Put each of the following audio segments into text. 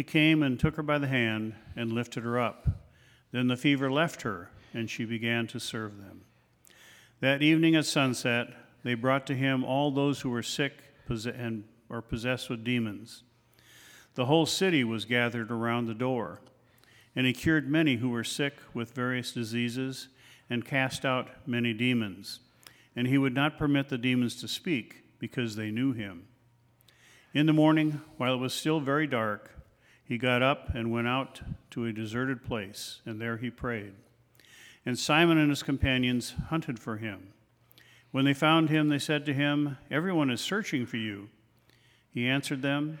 He came and took her by the hand and lifted her up. Then the fever left her, and she began to serve them. That evening at sunset, they brought to him all those who were sick and or possessed with demons. The whole city was gathered around the door, and he cured many who were sick with various diseases and cast out many demons. And he would not permit the demons to speak because they knew him. In the morning, while it was still very dark, he got up and went out to a deserted place, and there he prayed. And Simon and his companions hunted for him. When they found him, they said to him, Everyone is searching for you. He answered them,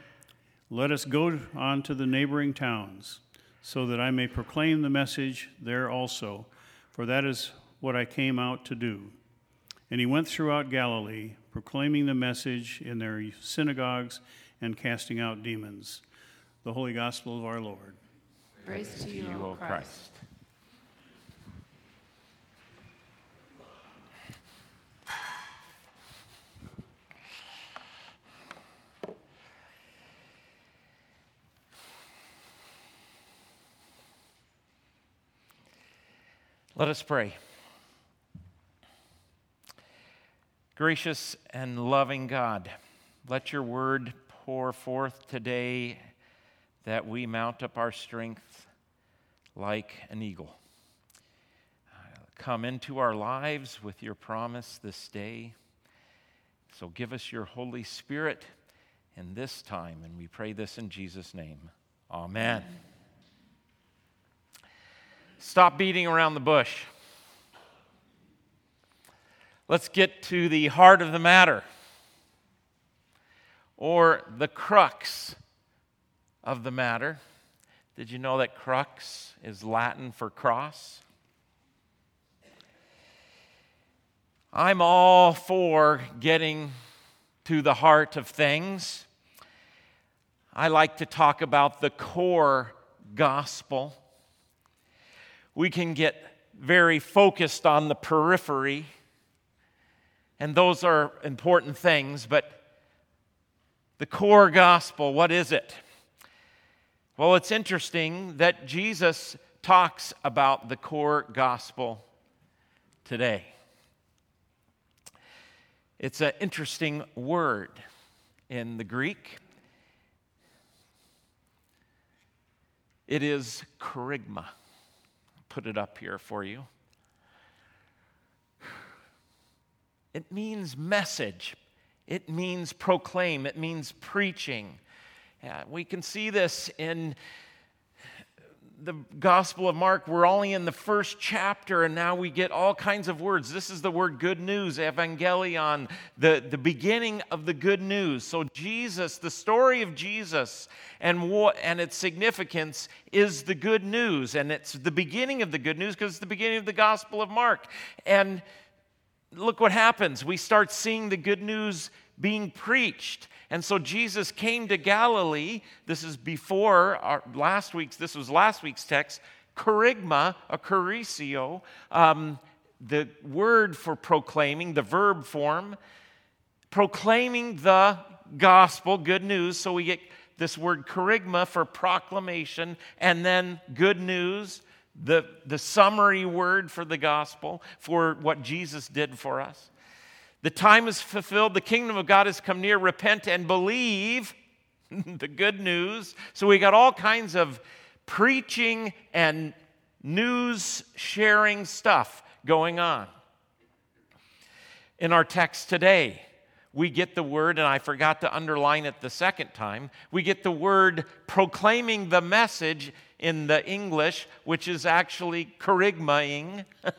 Let us go on to the neighboring towns, so that I may proclaim the message there also, for that is what I came out to do. And he went throughout Galilee, proclaiming the message in their synagogues and casting out demons the Holy Gospel of our Lord. Praise to you, O Christ. Let us pray. Gracious and loving God, let your word pour forth today that we mount up our strength like an eagle. Come into our lives with your promise this day. So give us your Holy Spirit in this time, and we pray this in Jesus' name. Amen. Stop beating around the bush. Let's get to the heart of the matter, or the crux of the matter. Did you know that crux is Latin for cross? I'm all for getting to the heart of things. I like to talk about the core gospel. We can get very focused on the periphery, and those are important things, but the core gospel, what is it? Well, it's interesting that Jesus talks about the core gospel today. It's an interesting word in the Greek. It is kerygma. Put it up here for you. It means message, it means proclaim, it means preaching. Yeah, we can see this in the Gospel of Mark. We're only in the first chapter, and now we get all kinds of words. This is the word good news, evangelion, the, the beginning of the good news. So, Jesus, the story of Jesus and, what, and its significance is the good news. And it's the beginning of the good news because it's the beginning of the Gospel of Mark. And look what happens. We start seeing the good news being preached. And so Jesus came to Galilee. This is before our last week's, this was last week's text. Kerygma, a kerusseo, um, the word for proclaiming, the verb form, proclaiming the gospel, good news. So we get this word kerygma for proclamation, and then good news, the, the summary word for the gospel, for what Jesus did for us. The time is fulfilled. The kingdom of God has come near. Repent and believe the good news. So we got all kinds of preaching and news sharing stuff going on. In our text today, we get the word, and I forgot to underline it the second time, we get the word proclaiming the message in the English, which is actually kerygmaing,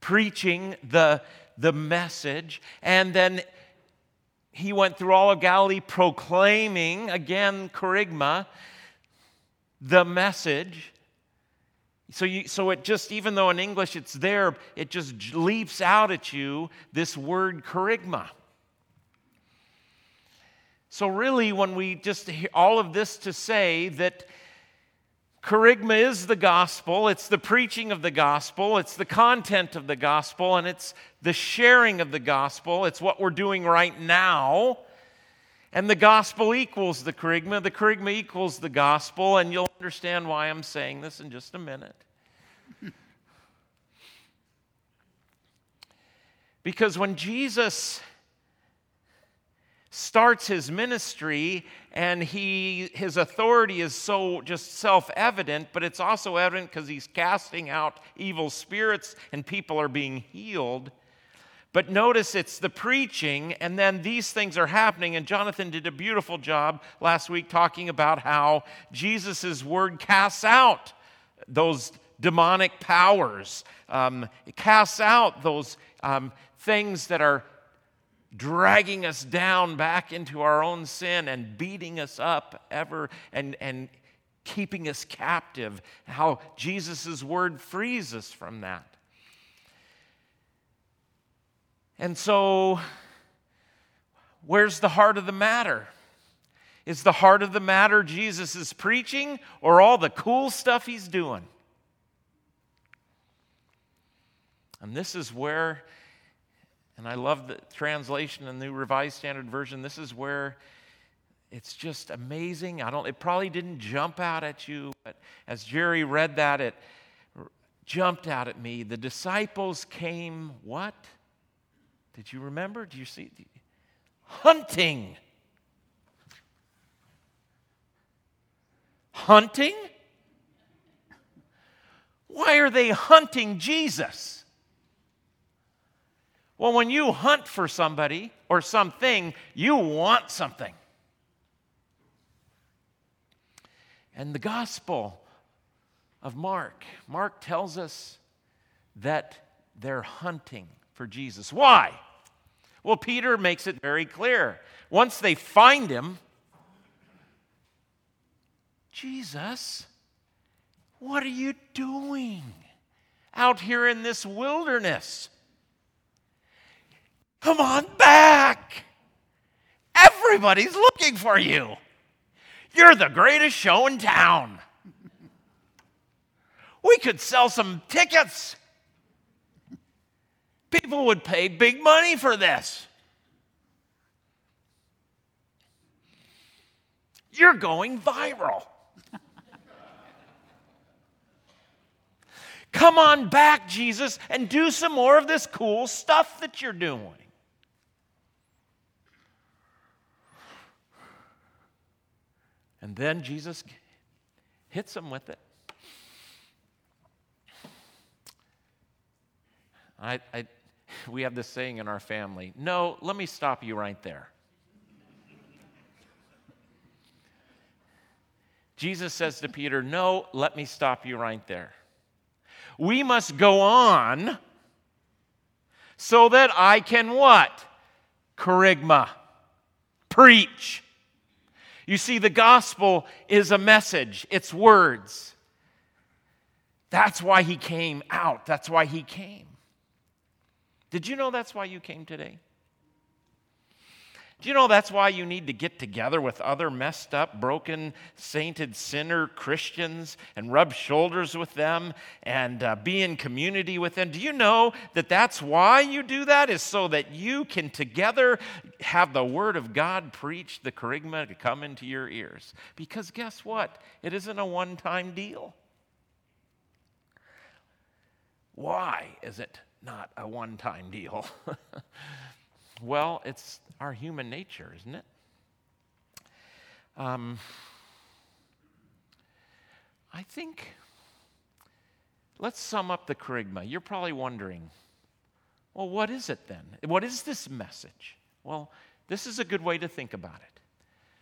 preaching the the message. And then he went through all of Galilee proclaiming, again, kerygma, the message. So, you, so it just, even though in English it's there, it just leaps out at you this word kerygma. So, really, when we just all of this to say that Kerygma is the gospel, it's the preaching of the gospel, it's the content of the gospel, and it's the sharing of the gospel. It's what we're doing right now. And the gospel equals the kerygma, the kerygma equals the gospel, and you'll understand why I'm saying this in just a minute. because when Jesus starts his ministry and he his authority is so just self-evident but it's also evident because he's casting out evil spirits and people are being healed but notice it's the preaching, and then these things are happening. And Jonathan did a beautiful job last week talking about how Jesus' word casts out those demonic powers, um, it casts out those um, things that are dragging us down back into our own sin and beating us up ever and, and keeping us captive. How Jesus' word frees us from that. And so, where's the heart of the matter? Is the heart of the matter Jesus is preaching or all the cool stuff he's doing? And this is where, and I love the translation in the New Revised Standard Version, this is where it's just amazing. I don't, it probably didn't jump out at you, but as Jerry read that, it jumped out at me. The disciples came, what? Did you remember? Do you see? Hunting. Hunting? Why are they hunting Jesus? Well, when you hunt for somebody or something, you want something. And the Gospel of Mark, Mark tells us that they're hunting for Jesus. Why? Well, Peter makes it very clear. Once they find him, Jesus, what are you doing out here in this wilderness? Come on back. Everybody's looking for you. You're the greatest show in town. We could sell some tickets. People would pay big money for this. You're going viral. Come on back, Jesus, and do some more of this cool stuff that you're doing. And then Jesus hits him with it. I, I, we have this saying in our family no, let me stop you right there. Jesus says to Peter, No, let me stop you right there. We must go on so that I can what? Kerygma. Preach. You see, the gospel is a message, it's words. That's why he came out. That's why he came. Did you know that's why you came today? Do you know that's why you need to get together with other messed up, broken, sainted sinner Christians and rub shoulders with them and uh, be in community with them? Do you know that that's why you do that? Is so that you can together have the Word of God preached, the kerygma to come into your ears. Because guess what? It isn't a one time deal. Why is it not a one time deal. well, it's our human nature, isn't it? Um, I think, let's sum up the kerygma. You're probably wondering, well, what is it then? What is this message? Well, this is a good way to think about it.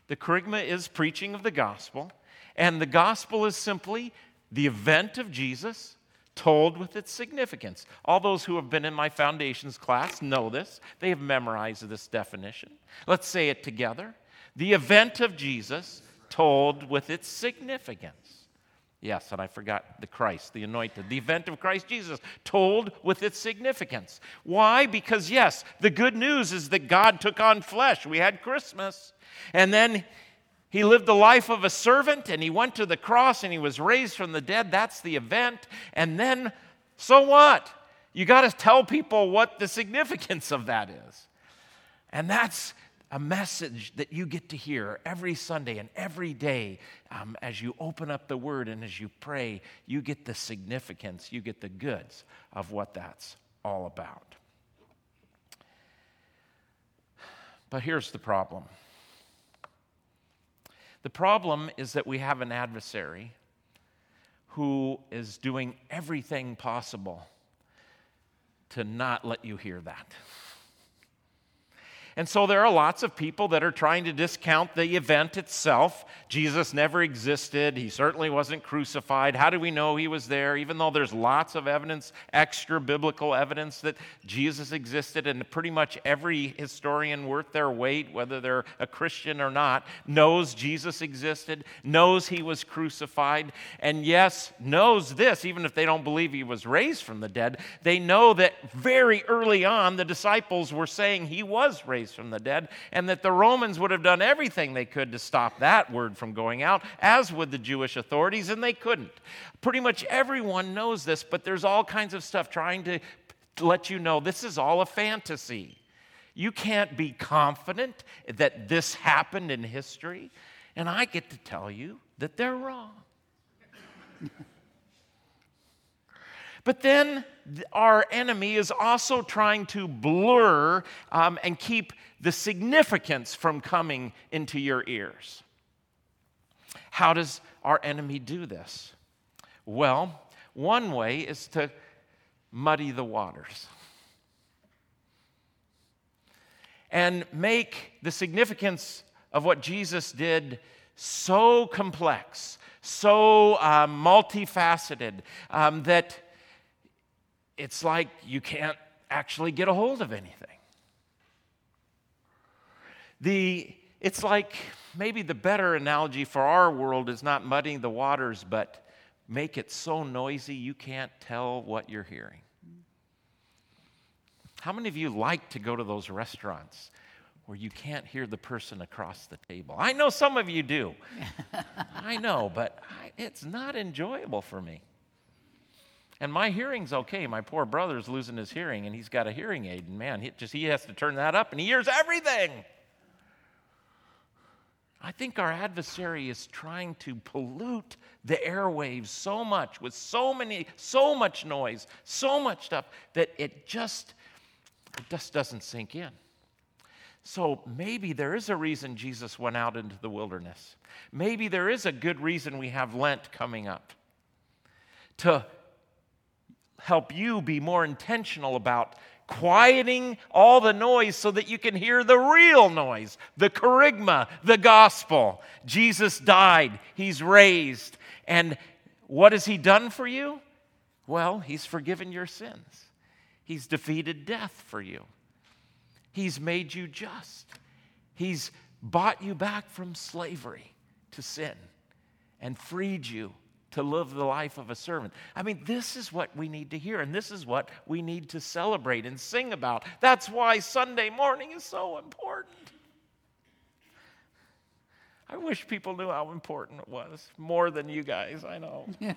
The kerygma is preaching of the gospel, and the gospel is simply the event of Jesus told with its significance. All those who have been in my foundations class know this, they have memorized this definition. Let's say it together. The event of Jesus told with its significance. Yes, and I forgot the Christ, the anointed. The event of Christ Jesus told with its significance. Why? Because, yes, the good news is that God took on flesh. We had Christmas. And then he lived the life of a servant and he went to the cross and he was raised from the dead. That's the event. And then, so what? You got to tell people what the significance of that is. And that's a message that you get to hear every Sunday and every day um, as you open up the Word and as you pray. You get the significance, you get the goods of what that's all about. But here's the problem the problem is that we have an adversary who is doing everything possible to not let you hear that. And so there are lots of people that are trying to discount the event itself. Jesus never existed. He certainly wasn't crucified. How do we know he was there? Even though there's lots of evidence, extra biblical evidence that Jesus existed, and pretty much every historian worth their weight, whether they're a Christian or not, knows Jesus existed, knows he was crucified, and yes, knows this, even if they don't believe he was raised from the dead, they know that very early on the disciples were saying he was raised raised from the dead, and that the Romans would have done everything they could to stop that word from going out, as would the Jewish authorities, and they couldn't. Pretty much everyone knows this, but there's all kinds of stuff trying to let you know this is all a fantasy. You can't be confident that this happened in history, and I get to tell you that they're wrong. But then our enemy is also trying to blur um, and keep the significance from coming into your ears. How does our enemy do this? Well, one way is to muddy the waters and make the significance of what Jesus did so complex, so uh, multifaceted, um, that it's like you can't actually get a hold of anything. The, it's like maybe the better analogy for our world is not muddying the waters, but make it so noisy you can't tell what you're hearing. How many of you like to go to those restaurants where you can't hear the person across the table? I know some of you do. I know, but I, it's not enjoyable for me. And my hearing's okay. My poor brother's losing his hearing, and he's got a hearing aid, and man, he just he has to turn that up, and he hears everything. I think our adversary is trying to pollute the airwaves so much with so many, so much noise, so much stuff that it just, it just doesn't sink in. So maybe there is a reason Jesus went out into the wilderness. Maybe there is a good reason we have Lent coming up to help you be more intentional about quieting all the noise so that you can hear the real noise, the kerygma, the gospel. Jesus died, he's raised. And what has he done for you? Well, he's forgiven your sins. He's defeated death for you. He's made you just. He's bought you back from slavery to sin and freed you to live the life of a servant. I mean, this is what we need to hear, and this is what we need to celebrate and sing about. That's why Sunday morning is so important. I wish people knew how important it was, more than you guys, I know.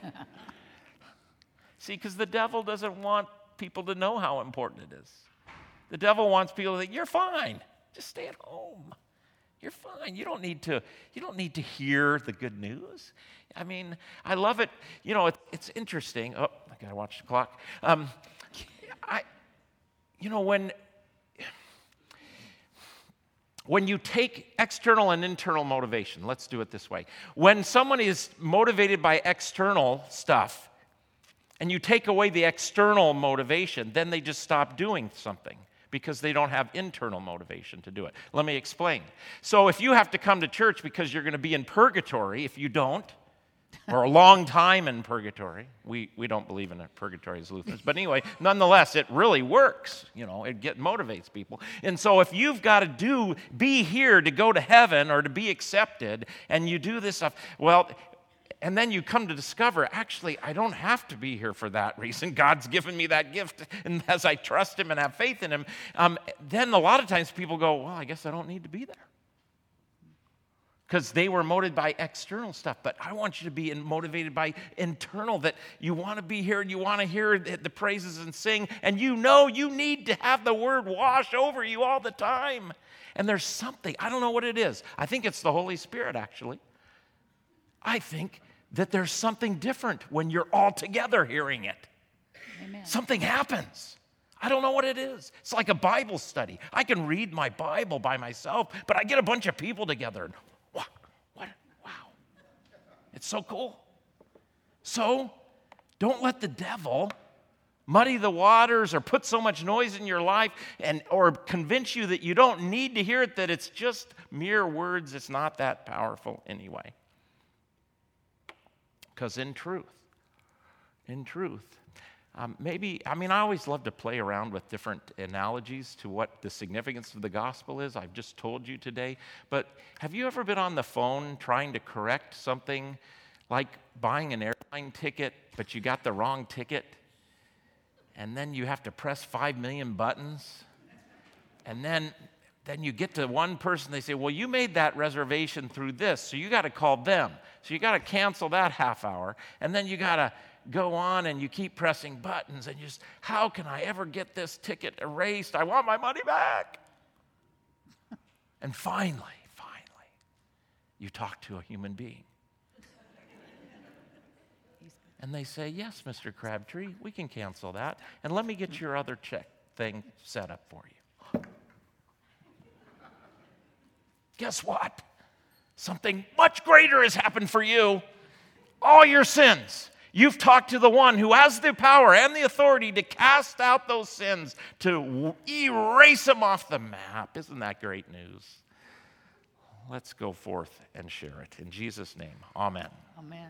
See, because the devil doesn't want people to know how important it is. The devil wants people to think, you're fine, just stay at home. You're fine. You don't need to, you don't need to hear the good news. I mean, I love it. You know, it, it's interesting. Oh, I gotta watch the clock. Um, I, you know, when when you take external and internal motivation, let's do it this way. When someone is motivated by external stuff, and you take away the external motivation, then they just stop doing something because they don't have internal motivation to do it. Let me explain. So, if you have to come to church because you're going to be in purgatory, if you don't, or a long time in purgatory. We, we don't believe in purgatory as Lutherans. But anyway, nonetheless, it really works. You know, it get, motivates people. And so if you've got to do, be here to go to heaven or to be accepted, and you do this stuff, well, and then you come to discover, actually, I don't have to be here for that reason. God's given me that gift. And as I trust Him and have faith in Him, um, then a lot of times people go, well, I guess I don't need to be there because they were motivated by external stuff. But I want you to be motivated by internal, that you want to be here and you want to hear the praises and sing, and you know you need to have the word wash over you all the time. And there's something, I don't know what it is. I think it's the Holy Spirit, actually. I think that there's something different when you're all together hearing it. Amen. Something happens. I don't know what it is. It's like a Bible study. I can read my Bible by myself, but I get a bunch of people together and what? What? Wow. It's so cool. So, don't let the devil muddy the waters or put so much noise in your life and or convince you that you don't need to hear it that it's just mere words it's not that powerful anyway because in truth in truth um, maybe, I mean, I always love to play around with different analogies to what the significance of the gospel is. I've just told you today. But have you ever been on the phone trying to correct something like buying an airline ticket, but you got the wrong ticket? And then you have to press five million buttons? And then then you get to one person, they say, Well, you made that reservation through this, so you got to call them. So you got to cancel that half hour. And then you got to go on and you keep pressing buttons and you just, how can I ever get this ticket erased? I want my money back. and finally, finally, you talk to a human being. And they say, Yes, Mr. Crabtree, we can cancel that. And let me get your other check thing set up for you. Guess what? Something much greater has happened for you. All your sins You've talked to the one who has the power and the authority to cast out those sins, to erase them off the map. Isn't that great news? Let's go forth and share it. In Jesus' name, amen. Amen.